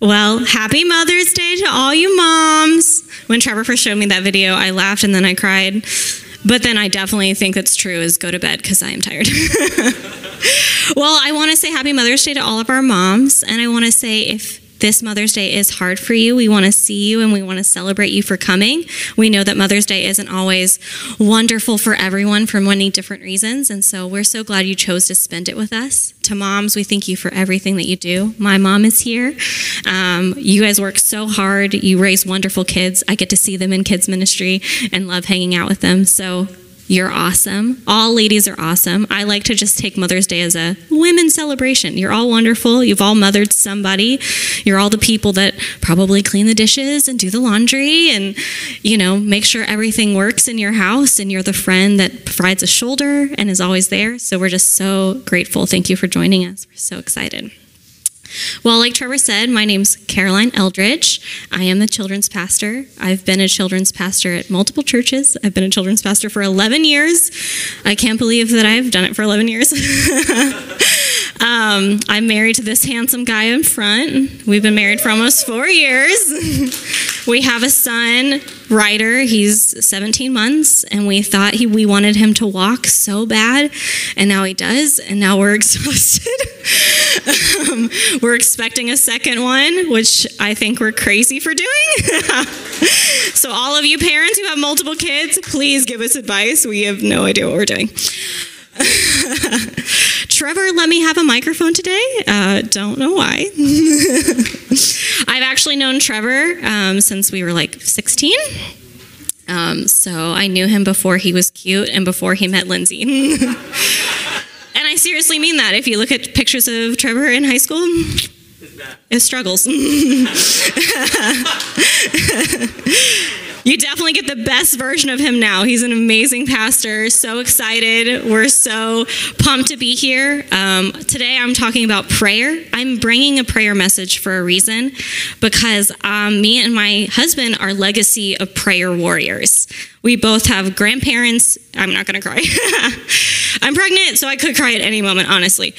Well, happy Mother's Day to all you moms. When Trevor first showed me that video, I laughed and then I cried. But then I definitely think that's true is go to bed because I am tired. well, I want to say happy Mother's Day to all of our moms. And I want to say if this Mother's Day is hard for you. We want to see you and we want to celebrate you for coming. We know that Mother's Day isn't always wonderful for everyone for many different reasons. And so we're so glad you chose to spend it with us. To moms, we thank you for everything that you do. My mom is here. Um, you guys work so hard. You raise wonderful kids. I get to see them in kids' ministry and love hanging out with them. So you're awesome. All ladies are awesome. I like to just take Mother's Day as a women's celebration. You're all wonderful. You've all mothered somebody. You're all the people that probably clean the dishes and do the laundry and, you know, make sure everything works in your house. And you're the friend that provides a shoulder and is always there. So we're just so grateful. Thank you for joining us. We're so excited. Well, like Trevor said, my name's Caroline Eldridge. I am the children's pastor. I've been a children's pastor at multiple churches. I've been a children's pastor for 11 years. I can't believe that I've done it for 11 years. um, I'm married to this handsome guy in front. We've been married for almost four years. we have a son, Ryder. He's 17 months, and we thought he, we wanted him to walk so bad, and now he does, and now we're exhausted. um, we're expecting a second one, which I think we're crazy for doing. so, all of you parents who have multiple kids, please give us advice. We have no idea what we're doing. Trevor let me have a microphone today. Uh, don't know why. I've actually known Trevor um, since we were like 16. Um, so I knew him before he was cute and before he met Lindsay. and I seriously mean that. If you look at pictures of Trevor in high school, it struggles. you definitely get the best version of him now. He's an amazing pastor. So excited. We're so pumped to be here. Um, today I'm talking about prayer. I'm bringing a prayer message for a reason because um, me and my husband are legacy of prayer warriors. We both have grandparents. I'm not going to cry. I'm pregnant, so I could cry at any moment, honestly.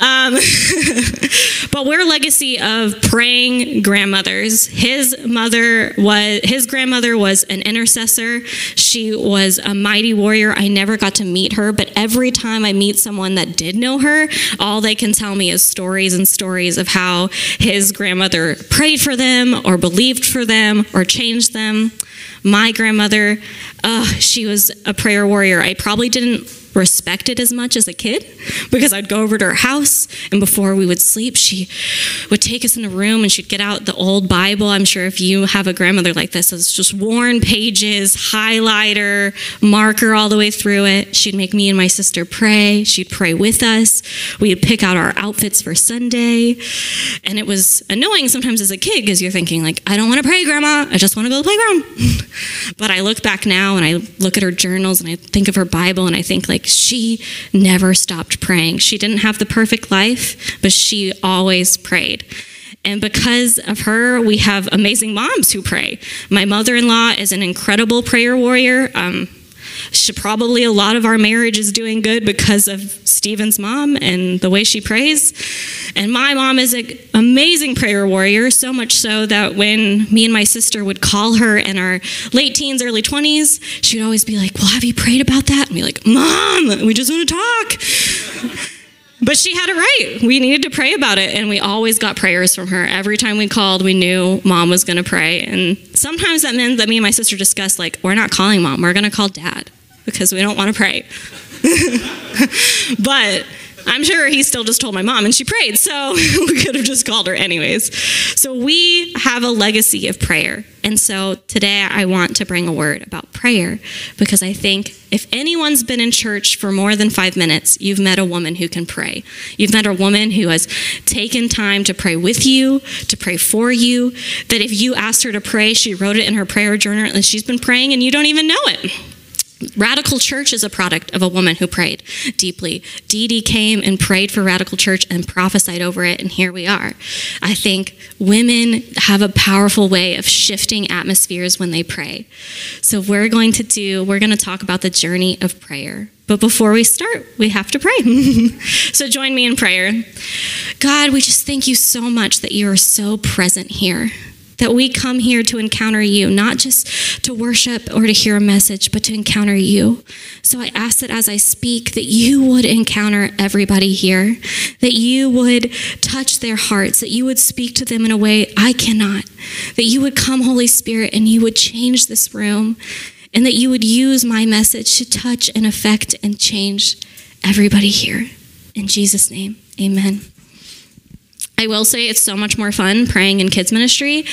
Um, but we're a legacy of praying grandmothers. His mother was his grandmother was an intercessor. She was a mighty warrior. I never got to meet her, but every time I meet someone that did know her, all they can tell me is stories and stories of how his grandmother prayed for them or believed for them or changed them. My grandmother, uh, she was a prayer warrior. I probably didn't respect it as much as a kid because I'd go over to her house and before we would sleep, she would take us in the room and she'd get out the old Bible. I'm sure if you have a grandmother like this, it's just worn pages, highlighter, marker all the way through it. She'd make me and my sister pray. She'd pray with us. We'd pick out our outfits for Sunday. And it was annoying sometimes as a kid because you're thinking like, I don't want to pray, grandma. I just want to go to the playground. but I look back now and I look at her journals and I think of her Bible and I think like, she never stopped praying. She didn't have the perfect life, but she always prayed. And because of her, we have amazing moms who pray. My mother in law is an incredible prayer warrior. Um, she, probably a lot of our marriage is doing good because of Stephen's mom and the way she prays. And my mom is an amazing prayer warrior, so much so that when me and my sister would call her in our late teens, early 20s, she would always be like, Well, have you prayed about that? And be like, Mom, we just want to talk. But she had it right. We needed to pray about it, and we always got prayers from her. Every time we called, we knew mom was going to pray. And sometimes that meant that me and my sister discussed, like, we're not calling mom, we're going to call dad because we don't want to pray. but I'm sure he still just told my mom and she prayed, so we could have just called her anyways. So we have a legacy of prayer. And so today I want to bring a word about prayer because I think if anyone's been in church for more than five minutes, you've met a woman who can pray. You've met a woman who has taken time to pray with you, to pray for you, that if you asked her to pray, she wrote it in her prayer journal and she's been praying and you don't even know it. Radical Church is a product of a woman who prayed deeply. Dee Dee came and prayed for Radical Church and prophesied over it, and here we are. I think women have a powerful way of shifting atmospheres when they pray. So, we're going to do, we're going to talk about the journey of prayer. But before we start, we have to pray. so join me in prayer. God, we just thank you so much that you are so present here that we come here to encounter you, not just to worship or to hear a message, but to encounter you. So I ask that as I speak, that you would encounter everybody here, that you would touch their hearts, that you would speak to them in a way I cannot, that you would come, Holy Spirit, and you would change this room, and that you would use my message to touch and affect and change everybody here. In Jesus' name, amen. I will say it's so much more fun praying in kids ministry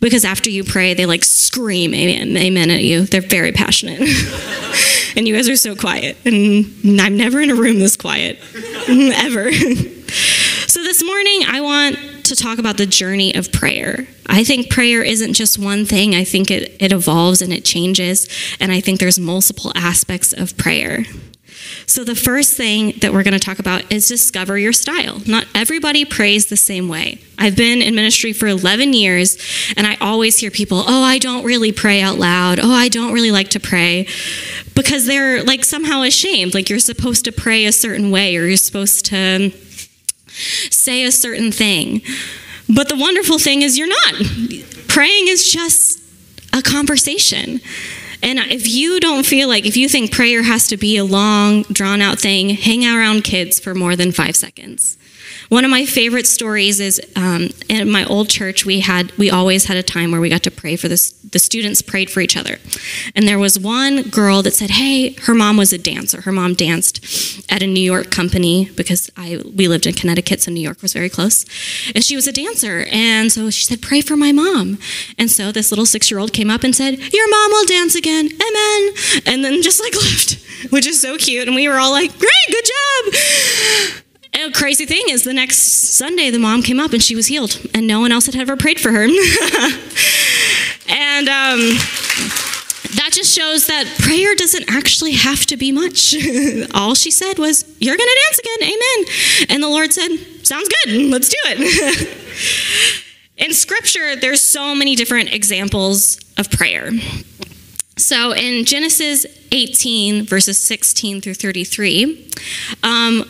because after you pray, they like scream amen, amen at you. They're very passionate. and you guys are so quiet. And I'm never in a room this quiet, ever. so this morning, I want to talk about the journey of prayer. I think prayer isn't just one thing, I think it, it evolves and it changes. And I think there's multiple aspects of prayer. So, the first thing that we're going to talk about is discover your style. Not everybody prays the same way. I've been in ministry for 11 years, and I always hear people, oh, I don't really pray out loud. Oh, I don't really like to pray. Because they're like somehow ashamed. Like you're supposed to pray a certain way, or you're supposed to say a certain thing. But the wonderful thing is, you're not. Praying is just a conversation. And if you don't feel like, if you think prayer has to be a long, drawn out thing, hang around kids for more than five seconds. One of my favorite stories is um, in my old church. We had we always had a time where we got to pray for the the students prayed for each other, and there was one girl that said, "Hey, her mom was a dancer. Her mom danced at a New York company because I we lived in Connecticut, so New York was very close, and she was a dancer. And so she said, "Pray for my mom." And so this little six year old came up and said, "Your mom will dance again, amen." And then just like left, which is so cute, and we were all like, "Great, good job." And crazy thing is, the next Sunday, the mom came up and she was healed, and no one else had ever prayed for her. and um, that just shows that prayer doesn't actually have to be much. All she said was, You're going to dance again, amen. And the Lord said, Sounds good, let's do it. in scripture, there's so many different examples of prayer. So in Genesis 18, verses 16 through 33, um,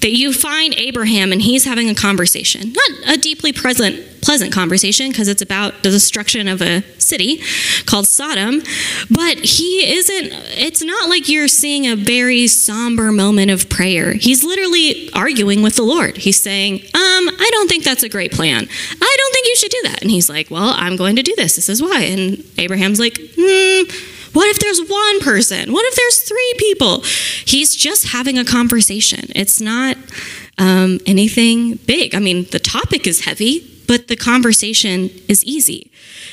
that you find Abraham and he's having a conversation, not a deeply present, pleasant conversation because it's about the destruction of a city called Sodom, but he isn't, it's not like you're seeing a very somber moment of prayer. He's literally arguing with the Lord. He's saying, um, I don't think that's a great plan. I don't think you should do that. And he's like, well, I'm going to do this. This is why. And Abraham's like, hmm what if there's one person? What if there's three people? He's just having a conversation. It's not um, anything big. I mean, the topic is heavy, but the conversation is easy.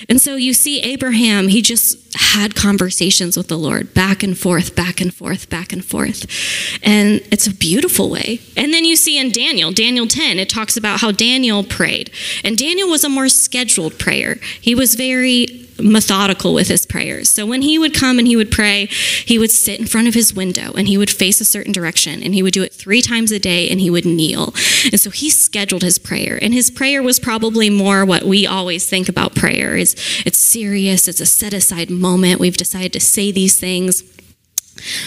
And so you see Abraham, he just had conversations with the Lord back and forth, back and forth, back and forth. And it's a beautiful way. And then you see in Daniel, Daniel 10, it talks about how Daniel prayed. And Daniel was a more scheduled prayer. He was very methodical with his prayers. So when he would come and he would pray, he would sit in front of his window and he would face a certain direction and he would do it three times a day and he would kneel. And so he scheduled his prayer. And his prayer was probably more what we always think about prayer is it's serious, it's a set aside moment. We've decided to say these things.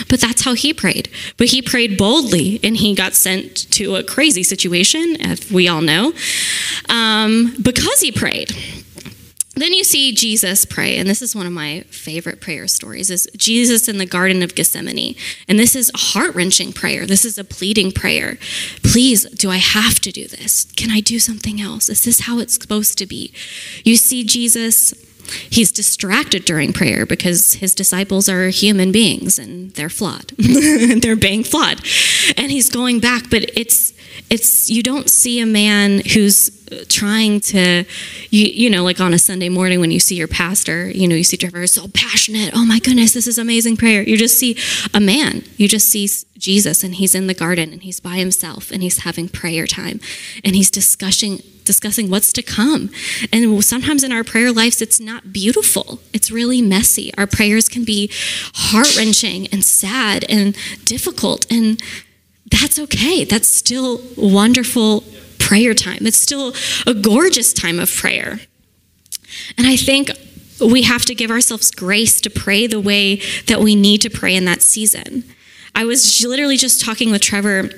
But that's how he prayed. But he prayed boldly and he got sent to a crazy situation, as we all know, um, because he prayed. Then you see Jesus pray, and this is one of my favorite prayer stories is Jesus in the Garden of Gethsemane. And this is a heart-wrenching prayer. This is a pleading prayer. Please, do I have to do this? Can I do something else? Is this how it's supposed to be? You see Jesus he's distracted during prayer because his disciples are human beings and they're flawed. they're being flawed. And he's going back, but it's it's you don't see a man who's uh, trying to you, you know like on a sunday morning when you see your pastor you know you see trevor so passionate. Oh my goodness this is amazing prayer. You just see a man. You just see jesus and he's in the garden and he's by himself and he's having prayer time and he's discussing discussing what's to come. And sometimes in our prayer lives it's not beautiful. It's really messy. Our prayers can be heart-wrenching and sad and difficult and that's okay. That's still wonderful prayer time. It's still a gorgeous time of prayer. And I think we have to give ourselves grace to pray the way that we need to pray in that season. I was literally just talking with Trevor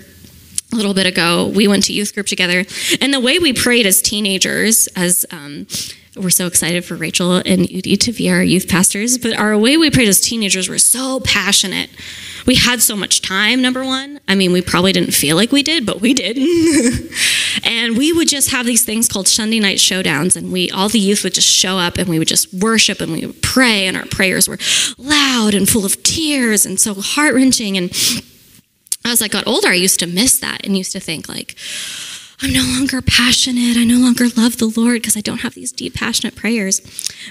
a little bit ago. We went to youth group together, and the way we prayed as teenagers, as um, we're so excited for Rachel and Udi to be our youth pastors, but our way we prayed as teenagers were so passionate. We had so much time, number one. I mean, we probably didn't feel like we did, but we did. and we would just have these things called Sunday night showdowns, and we all the youth would just show up and we would just worship and we would pray, and our prayers were loud and full of tears and so heart wrenching. And as I got older, I used to miss that and used to think like, I'm no longer passionate. I no longer love the Lord because I don't have these deep, passionate prayers.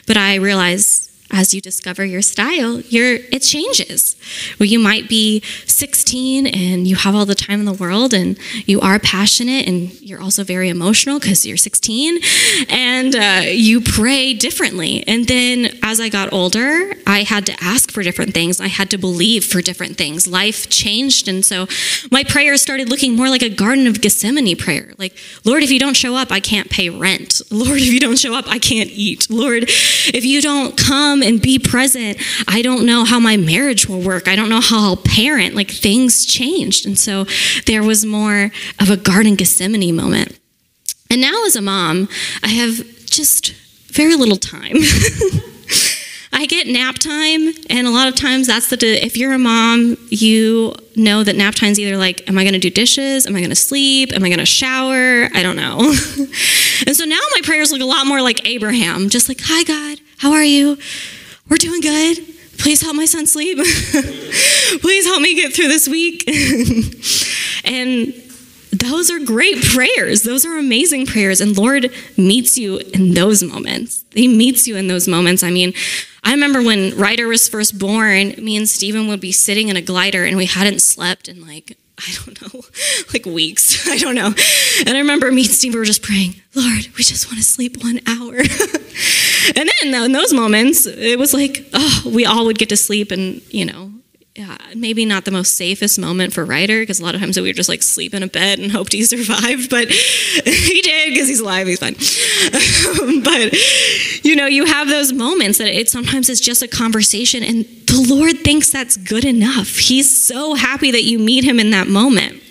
But I realize as you discover your style, your it changes. Where you might be 16 and you have all the time in the world and you are passionate and you're also very emotional because you're 16 and uh, you pray differently. And then as I got older, I had to ask for different things. I had to believe for different things. Life changed, and so my prayers started looking more like a Garden of Gethsemane prayer. Like, Lord, if you don't show up, I can't pay rent. Lord, if you don't show up, I can't eat. Lord, if you don't come come and be present. I don't know how my marriage will work. I don't know how I'll parent. Like things changed. And so there was more of a Garden Gethsemane moment. And now, as a mom, I have just very little time. I get nap time, and a lot of times that's the. If you're a mom, you know that nap time's either like, am I going to do dishes? Am I going to sleep? Am I going to shower? I don't know. and so now my prayers look a lot more like Abraham, just like, hi God, how are you? We're doing good. Please help my son sleep. Please help me get through this week. and those are great prayers. Those are amazing prayers. And Lord meets you in those moments. He meets you in those moments. I mean, I remember when Ryder was first born, me and Stephen would be sitting in a glider and we hadn't slept in like I don't know, like weeks. I don't know. And I remember me and Steve were just praying, Lord, we just want to sleep one hour. and then in those moments, it was like, oh, we all would get to sleep and, you know, yeah, maybe not the most safest moment for Ryder because a lot of times we would just like sleep in a bed and hoped he survived, but he did because he's alive, he's fine. but you know, you have those moments that it sometimes is just a conversation and the Lord thinks that's good enough. He's so happy that you meet him in that moment.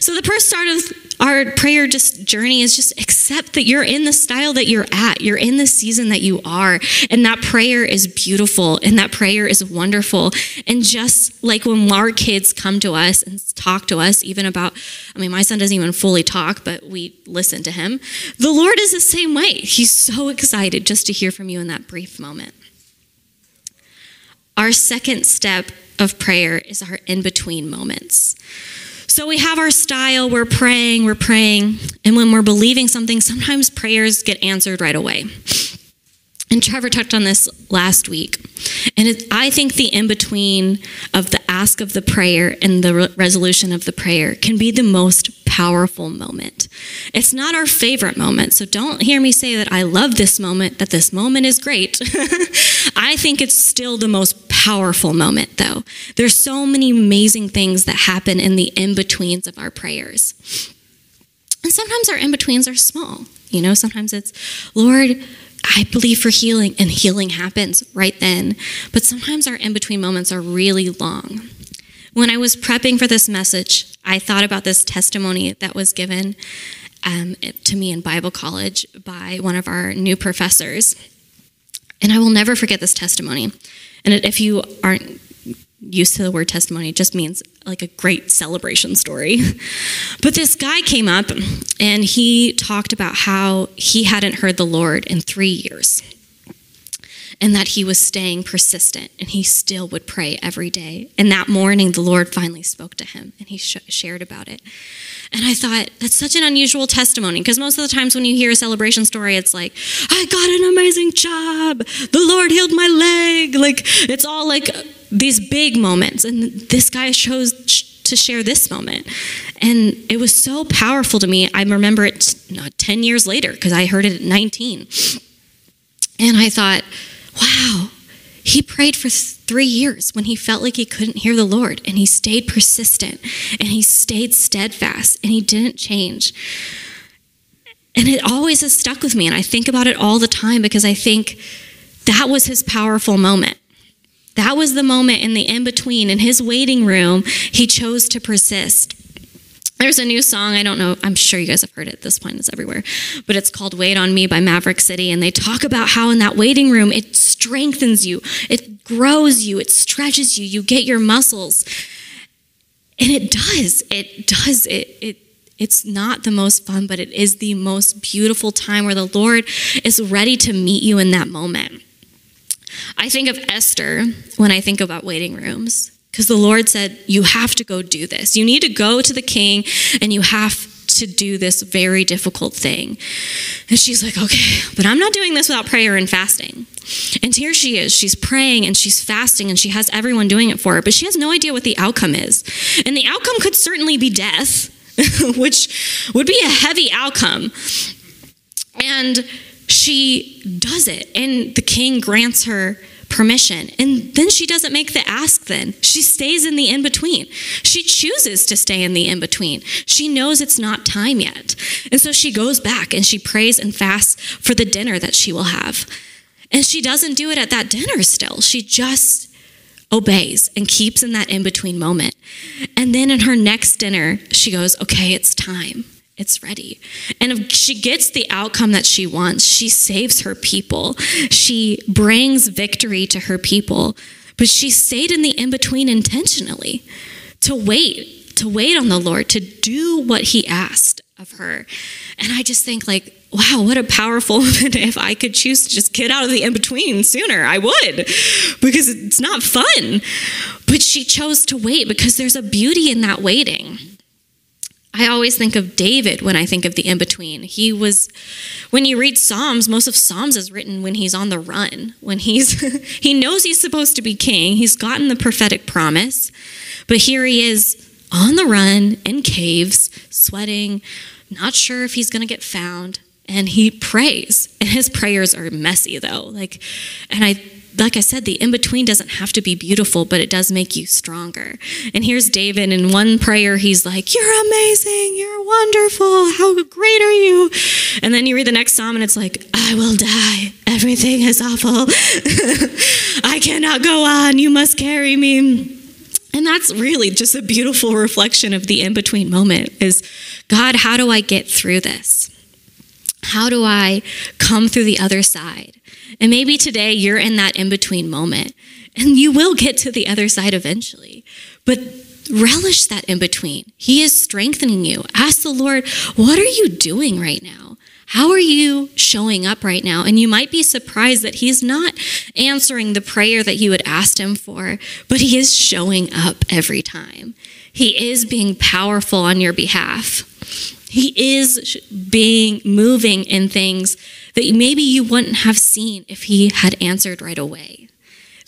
So the first start of our prayer just journey is just accept that you're in the style that you're at. You're in the season that you are. And that prayer is beautiful and that prayer is wonderful. And just like when our kids come to us and talk to us, even about, I mean, my son doesn't even fully talk, but we listen to him. The Lord is the same way. He's so excited just to hear from you in that brief moment. Our second step of prayer is our in between moments. So we have our style, we're praying, we're praying, and when we're believing something, sometimes prayers get answered right away. And Trevor touched on this last week. And it, I think the in between of the ask of the prayer and the re- resolution of the prayer can be the most powerful moment. It's not our favorite moment. So don't hear me say that I love this moment, that this moment is great. I think it's still the most powerful moment, though. There's so many amazing things that happen in the in betweens of our prayers. And sometimes our in betweens are small. You know, sometimes it's, Lord, I believe for healing, and healing happens right then. But sometimes our in between moments are really long. When I was prepping for this message, I thought about this testimony that was given um, to me in Bible college by one of our new professors. And I will never forget this testimony. And if you aren't used to the word testimony, it just means like a great celebration story. But this guy came up and he talked about how he hadn't heard the Lord in three years and that he was staying persistent and he still would pray every day. And that morning, the Lord finally spoke to him and he sh- shared about it. And I thought, that's such an unusual testimony because most of the times when you hear a celebration story, it's like, I got an amazing job. The Lord healed my leg. Like, it's all like these big moments. And this guy chose to share this moment. And it was so powerful to me. I remember it not 10 years later because I heard it at 19. And I thought, wow, he prayed for three years when he felt like he couldn't hear the Lord, and he stayed persistent and he stayed steadfast and he didn't change. And it always has stuck with me, and I think about it all the time because I think that was his powerful moment. That was the moment in the in between, in his waiting room, he chose to persist. There's a new song, I don't know, I'm sure you guys have heard it at this point, it's everywhere, but it's called Wait on Me by Maverick City. And they talk about how in that waiting room, it strengthens you, it grows you, it stretches you, you get your muscles. And it does, it does, it, it it's not the most fun, but it is the most beautiful time where the Lord is ready to meet you in that moment. I think of Esther when I think about waiting rooms because the Lord said, You have to go do this. You need to go to the king and you have to do this very difficult thing. And she's like, Okay, but I'm not doing this without prayer and fasting. And here she is. She's praying and she's fasting and she has everyone doing it for her, but she has no idea what the outcome is. And the outcome could certainly be death, which would be a heavy outcome. And she does it, and the king grants her permission. And then she doesn't make the ask, then. She stays in the in between. She chooses to stay in the in between. She knows it's not time yet. And so she goes back and she prays and fasts for the dinner that she will have. And she doesn't do it at that dinner still. She just obeys and keeps in that in between moment. And then in her next dinner, she goes, Okay, it's time it's ready. And if she gets the outcome that she wants, she saves her people. She brings victory to her people. But she stayed in the in between intentionally to wait, to wait on the Lord, to do what he asked of her. And I just think, like, wow, what a powerful woman. If I could choose to just get out of the in between sooner, I would, because it's not fun. But she chose to wait because there's a beauty in that waiting. I always think of David when I think of the in between. He was, when you read Psalms, most of Psalms is written when he's on the run, when he's, he knows he's supposed to be king. He's gotten the prophetic promise, but here he is on the run in caves, sweating, not sure if he's going to get found. And he prays, and his prayers are messy though. Like, and I like I said, the in between doesn't have to be beautiful, but it does make you stronger. And here's David in one prayer, he's like, You're amazing, you're wonderful, how great are you? And then you read the next psalm and it's like, I will die, everything is awful, I cannot go on, you must carry me. And that's really just a beautiful reflection of the in between moment is God, how do I get through this? How do I come through the other side? And maybe today you're in that in between moment and you will get to the other side eventually. But relish that in between. He is strengthening you. Ask the Lord, what are you doing right now? How are you showing up right now? And you might be surprised that He's not answering the prayer that you had asked Him for, but He is showing up every time. He is being powerful on your behalf. He is being moving in things that maybe you wouldn't have seen if he had answered right away.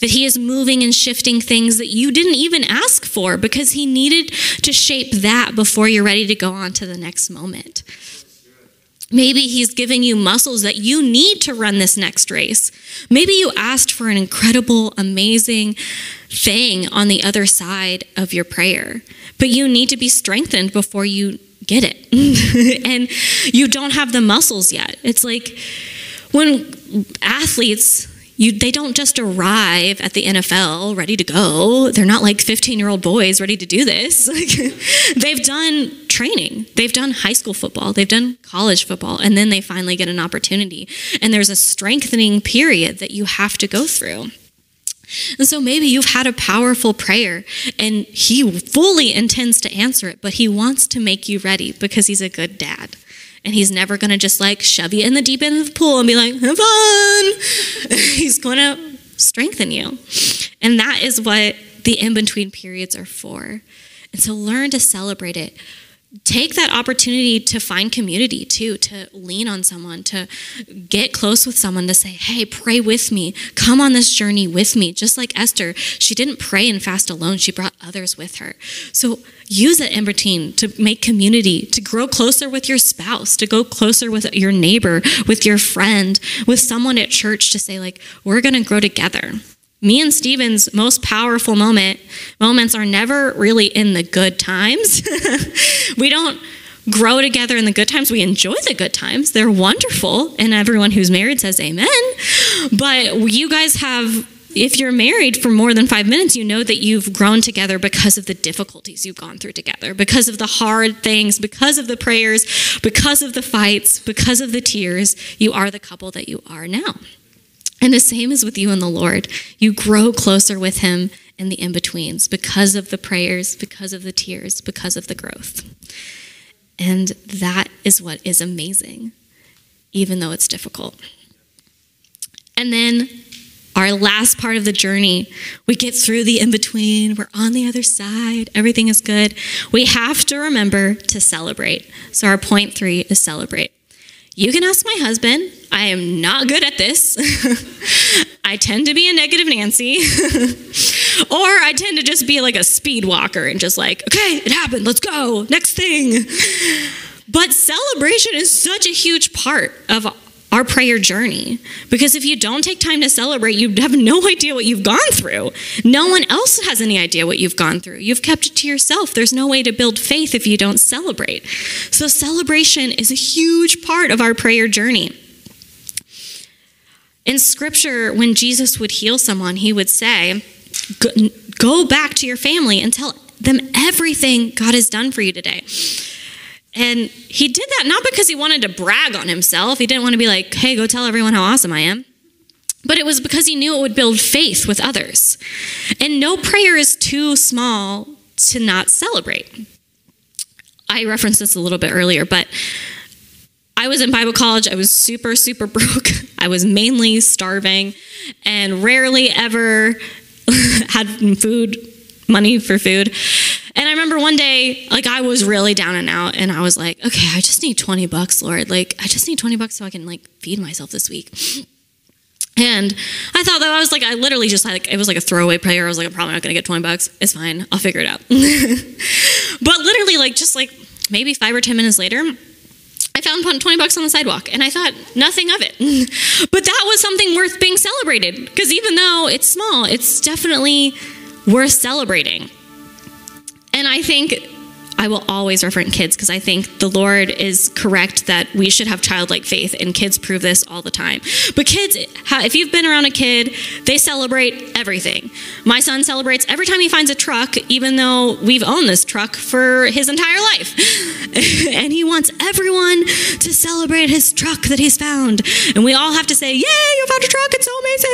That he is moving and shifting things that you didn't even ask for because he needed to shape that before you're ready to go on to the next moment. Maybe he's giving you muscles that you need to run this next race. Maybe you asked for an incredible, amazing thing on the other side of your prayer, but you need to be strengthened before you get it. and you don't have the muscles yet. It's like when athletes you, they don't just arrive at the NFL ready to go. They're not like 15 year old boys ready to do this. they've done training, they've done high school football, they've done college football, and then they finally get an opportunity. And there's a strengthening period that you have to go through. And so maybe you've had a powerful prayer and he fully intends to answer it, but he wants to make you ready because he's a good dad. And he's never going to just like shove you in the deep end of the pool and be like, have fun. he's going to strengthen you. And that is what the in between periods are for. And so learn to celebrate it take that opportunity to find community too, to lean on someone, to get close with someone, to say, hey, pray with me, come on this journey with me. Just like Esther, she didn't pray and fast alone, she brought others with her. So use it in between to make community, to grow closer with your spouse, to go closer with your neighbor, with your friend, with someone at church to say, like, we're going to grow together me and Steven's most powerful moment moments are never really in the good times. we don't grow together in the good times. We enjoy the good times. They're wonderful, and everyone who's married says amen. But you guys have if you're married for more than five minutes, you know that you've grown together because of the difficulties you've gone through together, because of the hard things, because of the prayers, because of the fights, because of the tears. You are the couple that you are now. And the same is with you and the Lord. You grow closer with Him in the in betweens because of the prayers, because of the tears, because of the growth. And that is what is amazing, even though it's difficult. And then our last part of the journey, we get through the in between, we're on the other side, everything is good. We have to remember to celebrate. So, our point three is celebrate. You can ask my husband. I am not good at this. I tend to be a negative Nancy. or I tend to just be like a speed walker and just like, okay, it happened, let's go, next thing. But celebration is such a huge part of our prayer journey. Because if you don't take time to celebrate, you have no idea what you've gone through. No one else has any idea what you've gone through. You've kept it to yourself. There's no way to build faith if you don't celebrate. So, celebration is a huge part of our prayer journey. In scripture, when Jesus would heal someone, he would say, Go back to your family and tell them everything God has done for you today. And he did that not because he wanted to brag on himself. He didn't want to be like, hey, go tell everyone how awesome I am. But it was because he knew it would build faith with others. And no prayer is too small to not celebrate. I referenced this a little bit earlier, but was in Bible college. I was super, super broke. I was mainly starving and rarely ever had food, money for food. And I remember one day, like I was really down and out, and I was like, okay, I just need 20 bucks, Lord. Like, I just need 20 bucks so I can like feed myself this week. And I thought that I was like, I literally just like, it was like a throwaway prayer. I was like, I'm probably not gonna get 20 bucks. It's fine. I'll figure it out. but literally, like, just like maybe five or 10 minutes later, I found 20 bucks on the sidewalk and I thought nothing of it. but that was something worth being celebrated because even though it's small, it's definitely worth celebrating. And I think I will always reference kids because I think the Lord is correct that we should have childlike faith, and kids prove this all the time. But kids, if you've been around a kid, they celebrate everything. My son celebrates every time he finds a truck, even though we've owned this truck for his entire life. and he wants everyone to celebrate his truck that he's found. And we all have to say, Yay, you found a truck, it's so amazing.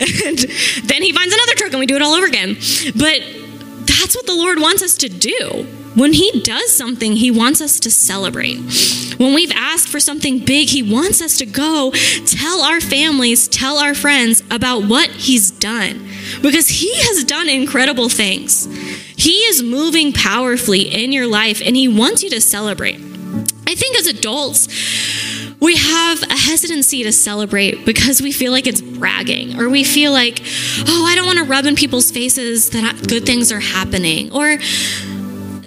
and then he finds another truck, and we do it all over again. But that's what the Lord wants us to do. When He does something, He wants us to celebrate. When we've asked for something big, He wants us to go tell our families, tell our friends about what He's done. Because He has done incredible things. He is moving powerfully in your life, and He wants you to celebrate. I think as adults, we have a hesitancy to celebrate because we feel like it's bragging or we feel like, oh, I don't want to rub in people's faces that good things are happening. Or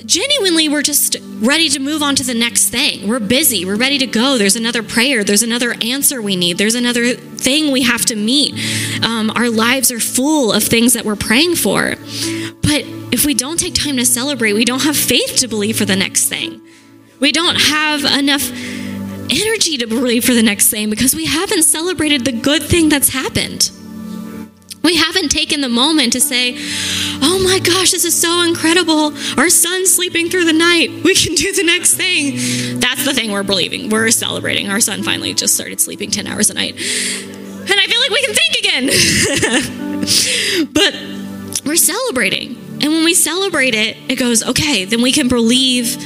genuinely, we're just ready to move on to the next thing. We're busy, we're ready to go. There's another prayer, there's another answer we need, there's another thing we have to meet. Um, our lives are full of things that we're praying for. But if we don't take time to celebrate, we don't have faith to believe for the next thing. We don't have enough energy to believe for the next thing because we haven't celebrated the good thing that's happened. We haven't taken the moment to say, oh my gosh, this is so incredible. Our son's sleeping through the night. We can do the next thing. That's the thing we're believing. We're celebrating. Our son finally just started sleeping 10 hours a night. And I feel like we can think again. but we're celebrating. And when we celebrate it, it goes, okay, then we can believe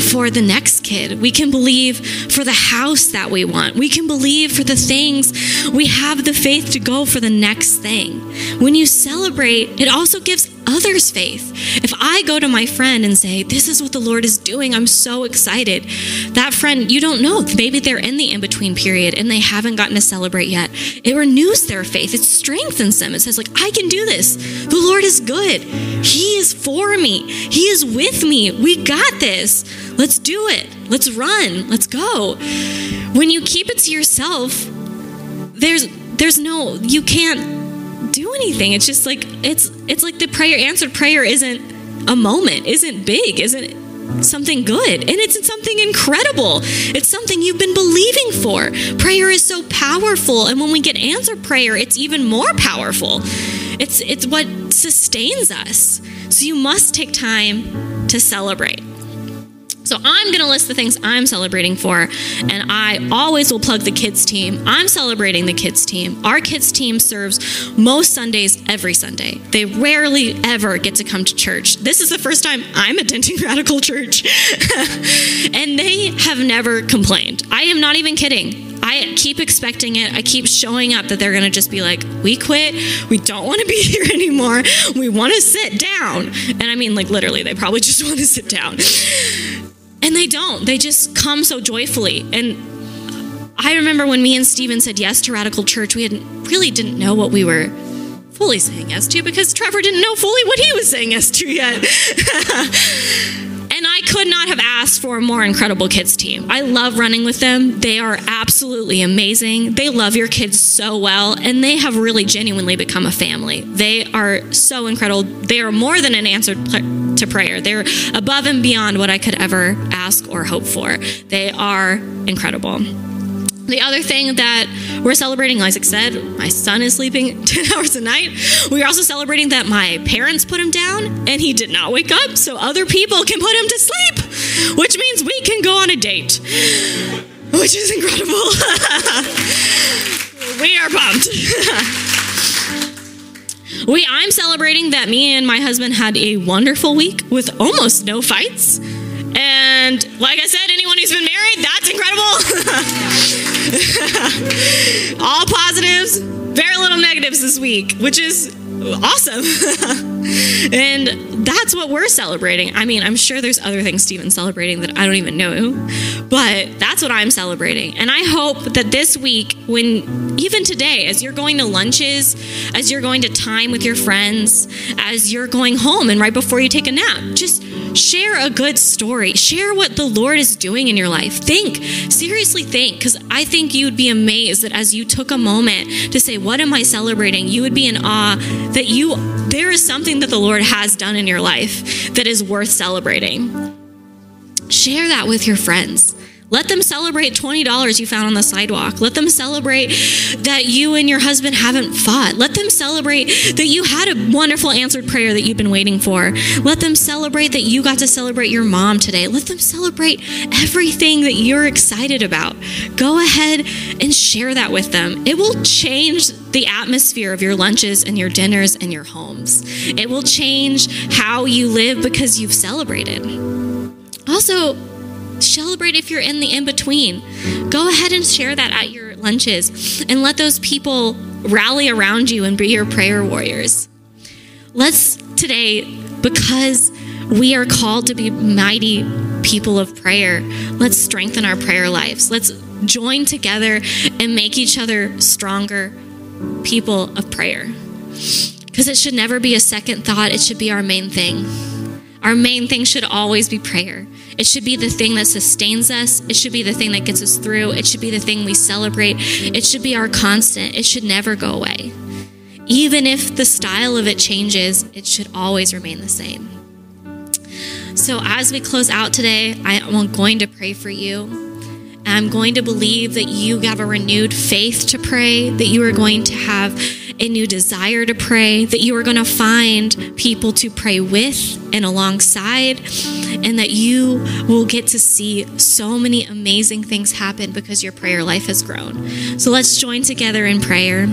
for the next kid. We can believe for the house that we want. We can believe for the things. We have the faith to go for the next thing. When you celebrate, it also gives others faith. If I go to my friend and say, This is what the Lord is doing, I'm so excited, that friend, you don't know, maybe they're in the in between period and they haven't gotten to celebrate yet. It renews their faith, it strengthens them. It says, like, I can do this. The Lord is good. He is for me, He is with me. We got this. Let's do it. Let's run. Let's go. When you keep it to yourself, there's there's no you can't do anything. It's just like it's it's like the prayer answered prayer isn't a moment, isn't big, isn't something good and it's something incredible. It's something you've been believing for. Prayer is so powerful and when we get answered prayer, it's even more powerful. It's it's what sustains us. So you must take time to celebrate. So I'm going to list the things I'm celebrating for, and I always will plug the kids team. I'm celebrating the kids team. Our kids team serves most Sundays every Sunday. They rarely ever get to come to church. This is the first time I'm attending Radical Church, and they have never complained. I am not even kidding. I keep expecting it. I keep showing up that they're going to just be like, we quit. We don't want to be here anymore. We want to sit down. And I mean, like, literally, they probably just want to sit down. And they don't. They just come so joyfully. And I remember when me and Steven said yes to Radical Church, we had, really didn't know what we were fully saying yes to because Trevor didn't know fully what he was saying yes to yet. could not have asked for a more incredible kids team. I love running with them. They are absolutely amazing. They love your kids so well, and they have really genuinely become a family. They are so incredible. They are more than an answer to prayer. They're above and beyond what I could ever ask or hope for. They are incredible. The other thing that we're celebrating, like I said, my son is sleeping 10 hours a night. We're also celebrating that my parents put him down and he did not wake up, so other people can put him to sleep, which means we can go on a date, which is incredible. we are pumped. we, I'm celebrating that me and my husband had a wonderful week with almost no fights. And like I said, anyone who's been married, that's incredible. this week, which is awesome. and that's what we're celebrating. I mean, I'm sure there's other things Steven's celebrating that I don't even know, but that's what I'm celebrating. And I hope that this week, when even today, as you're going to lunches, as you're going to time with your friends, as you're going home and right before you take a nap, just share a good story. Share what the Lord is doing in your life. Think, seriously think, because I think you would be amazed that as you took a moment to say, What am I celebrating? You would be in awe that you there is something that the Lord has done in your life that is worth celebrating. Share that with your friends. Let them celebrate $20 you found on the sidewalk. Let them celebrate that you and your husband haven't fought. Let them celebrate that you had a wonderful answered prayer that you've been waiting for. Let them celebrate that you got to celebrate your mom today. Let them celebrate everything that you're excited about. Go ahead and share that with them. It will change the atmosphere of your lunches and your dinners and your homes. It will change how you live because you've celebrated. Also, celebrate if you're in the in between. Go ahead and share that at your lunches and let those people rally around you and be your prayer warriors. Let's today, because we are called to be mighty people of prayer, let's strengthen our prayer lives. Let's join together and make each other stronger people of prayer. Because it should never be a second thought, it should be our main thing. Our main thing should always be prayer. It should be the thing that sustains us. It should be the thing that gets us through. It should be the thing we celebrate. It should be our constant. It should never go away. Even if the style of it changes, it should always remain the same. So, as we close out today, I am going to pray for you. I'm going to believe that you have a renewed faith to pray, that you are going to have a new desire to pray, that you are going to find people to pray with and alongside, and that you will get to see so many amazing things happen because your prayer life has grown. So let's join together in prayer.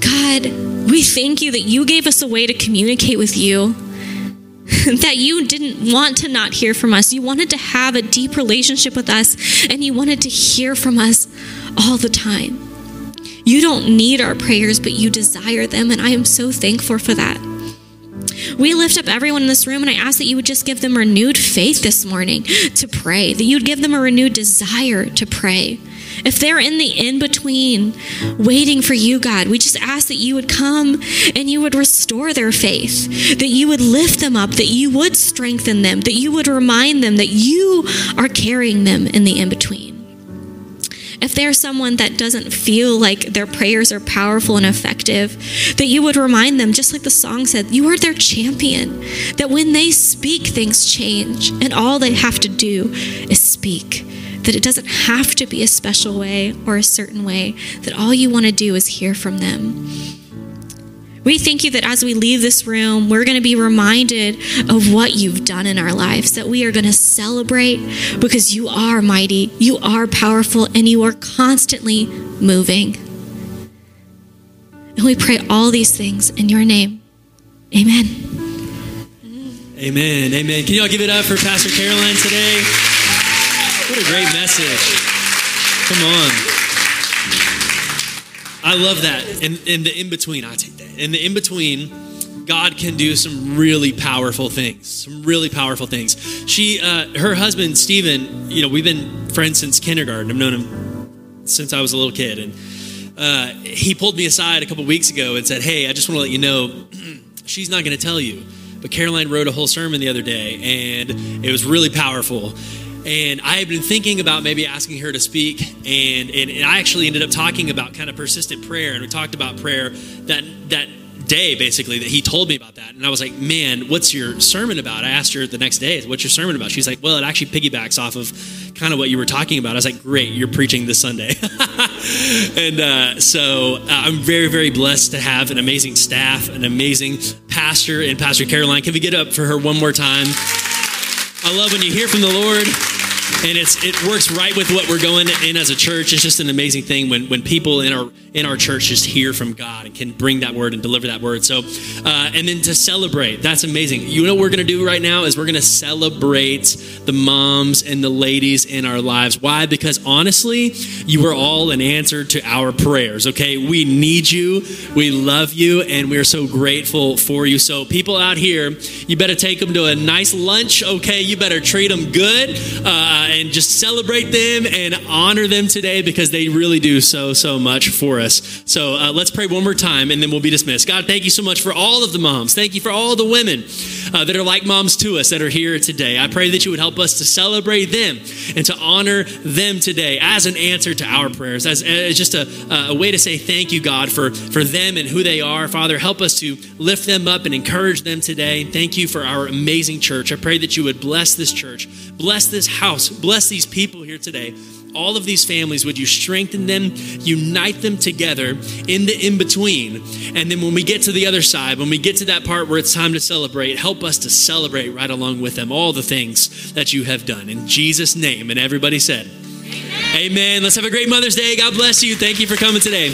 God, we thank you that you gave us a way to communicate with you. that you didn't want to not hear from us. You wanted to have a deep relationship with us, and you wanted to hear from us all the time. You don't need our prayers, but you desire them, and I am so thankful for that. We lift up everyone in this room, and I ask that you would just give them renewed faith this morning to pray, that you'd give them a renewed desire to pray. If they're in the in between, waiting for you, God, we just ask that you would come and you would restore their faith, that you would lift them up, that you would strengthen them, that you would remind them that you are carrying them in the in between. If there's someone that doesn't feel like their prayers are powerful and effective, that you would remind them, just like the song said, you are their champion. That when they speak, things change, and all they have to do is speak. That it doesn't have to be a special way or a certain way, that all you want to do is hear from them. We thank you that as we leave this room, we're going to be reminded of what you've done in our lives, that we are going to celebrate because you are mighty, you are powerful, and you are constantly moving. And we pray all these things in your name. Amen. Amen. Amen. Can y'all give it up for Pastor Caroline today? What a great message. Come on. I love that. And in the in between, I take that. In the in between, God can do some really powerful things. Some really powerful things. She, uh, her husband Stephen, you know, we've been friends since kindergarten. I've known him since I was a little kid, and uh, he pulled me aside a couple weeks ago and said, "Hey, I just want to let you know, she's not going to tell you." But Caroline wrote a whole sermon the other day, and it was really powerful and I had been thinking about maybe asking her to speak, and, and, and I actually ended up talking about kind of persistent prayer, and we talked about prayer that that day basically that he told me about that. And i was like man what's your sermon about? I asked her the next day what's your sermon about? She's like well it actually piggybacks off of kind of what you were talking about. I was like great you're preaching this sunday. And uh, so uh, i'm very very blessed to have an amazing staff an amazing pastor and pastor caroline. Can we get up for her one more time i love when you hear from the lord and it's it works right with what we're going in as a church. It's just an amazing thing when when people in our in our church just hear from God and can bring that word and deliver that word. So, uh, and then to celebrate, that's amazing. You know what we're going to do right now is we're going to celebrate the moms and the ladies in our lives. Why? Because honestly, you are all an answer to our prayers. Okay, we need you, we love you, and we are so grateful for you. So, people out here, you better take them to a nice lunch. Okay, you better treat them good. Uh, and just celebrate them and honor them today because they really do so, so much for us. So uh, let's pray one more time and then we'll be dismissed. God, thank you so much for all of the moms. Thank you for all the women uh, that are like moms to us that are here today. I pray that you would help us to celebrate them and to honor them today as an answer to our prayers, as, as just a, a way to say thank you, God, for, for them and who they are. Father, help us to lift them up and encourage them today. Thank you for our amazing church. I pray that you would bless this church, bless this house, bless these people here today. All of these families, would you strengthen them, unite them together in the in between? And then when we get to the other side, when we get to that part where it's time to celebrate, help us to celebrate right along with them all the things that you have done. In Jesus' name. And everybody said, Amen. Amen. Let's have a great Mother's Day. God bless you. Thank you for coming today.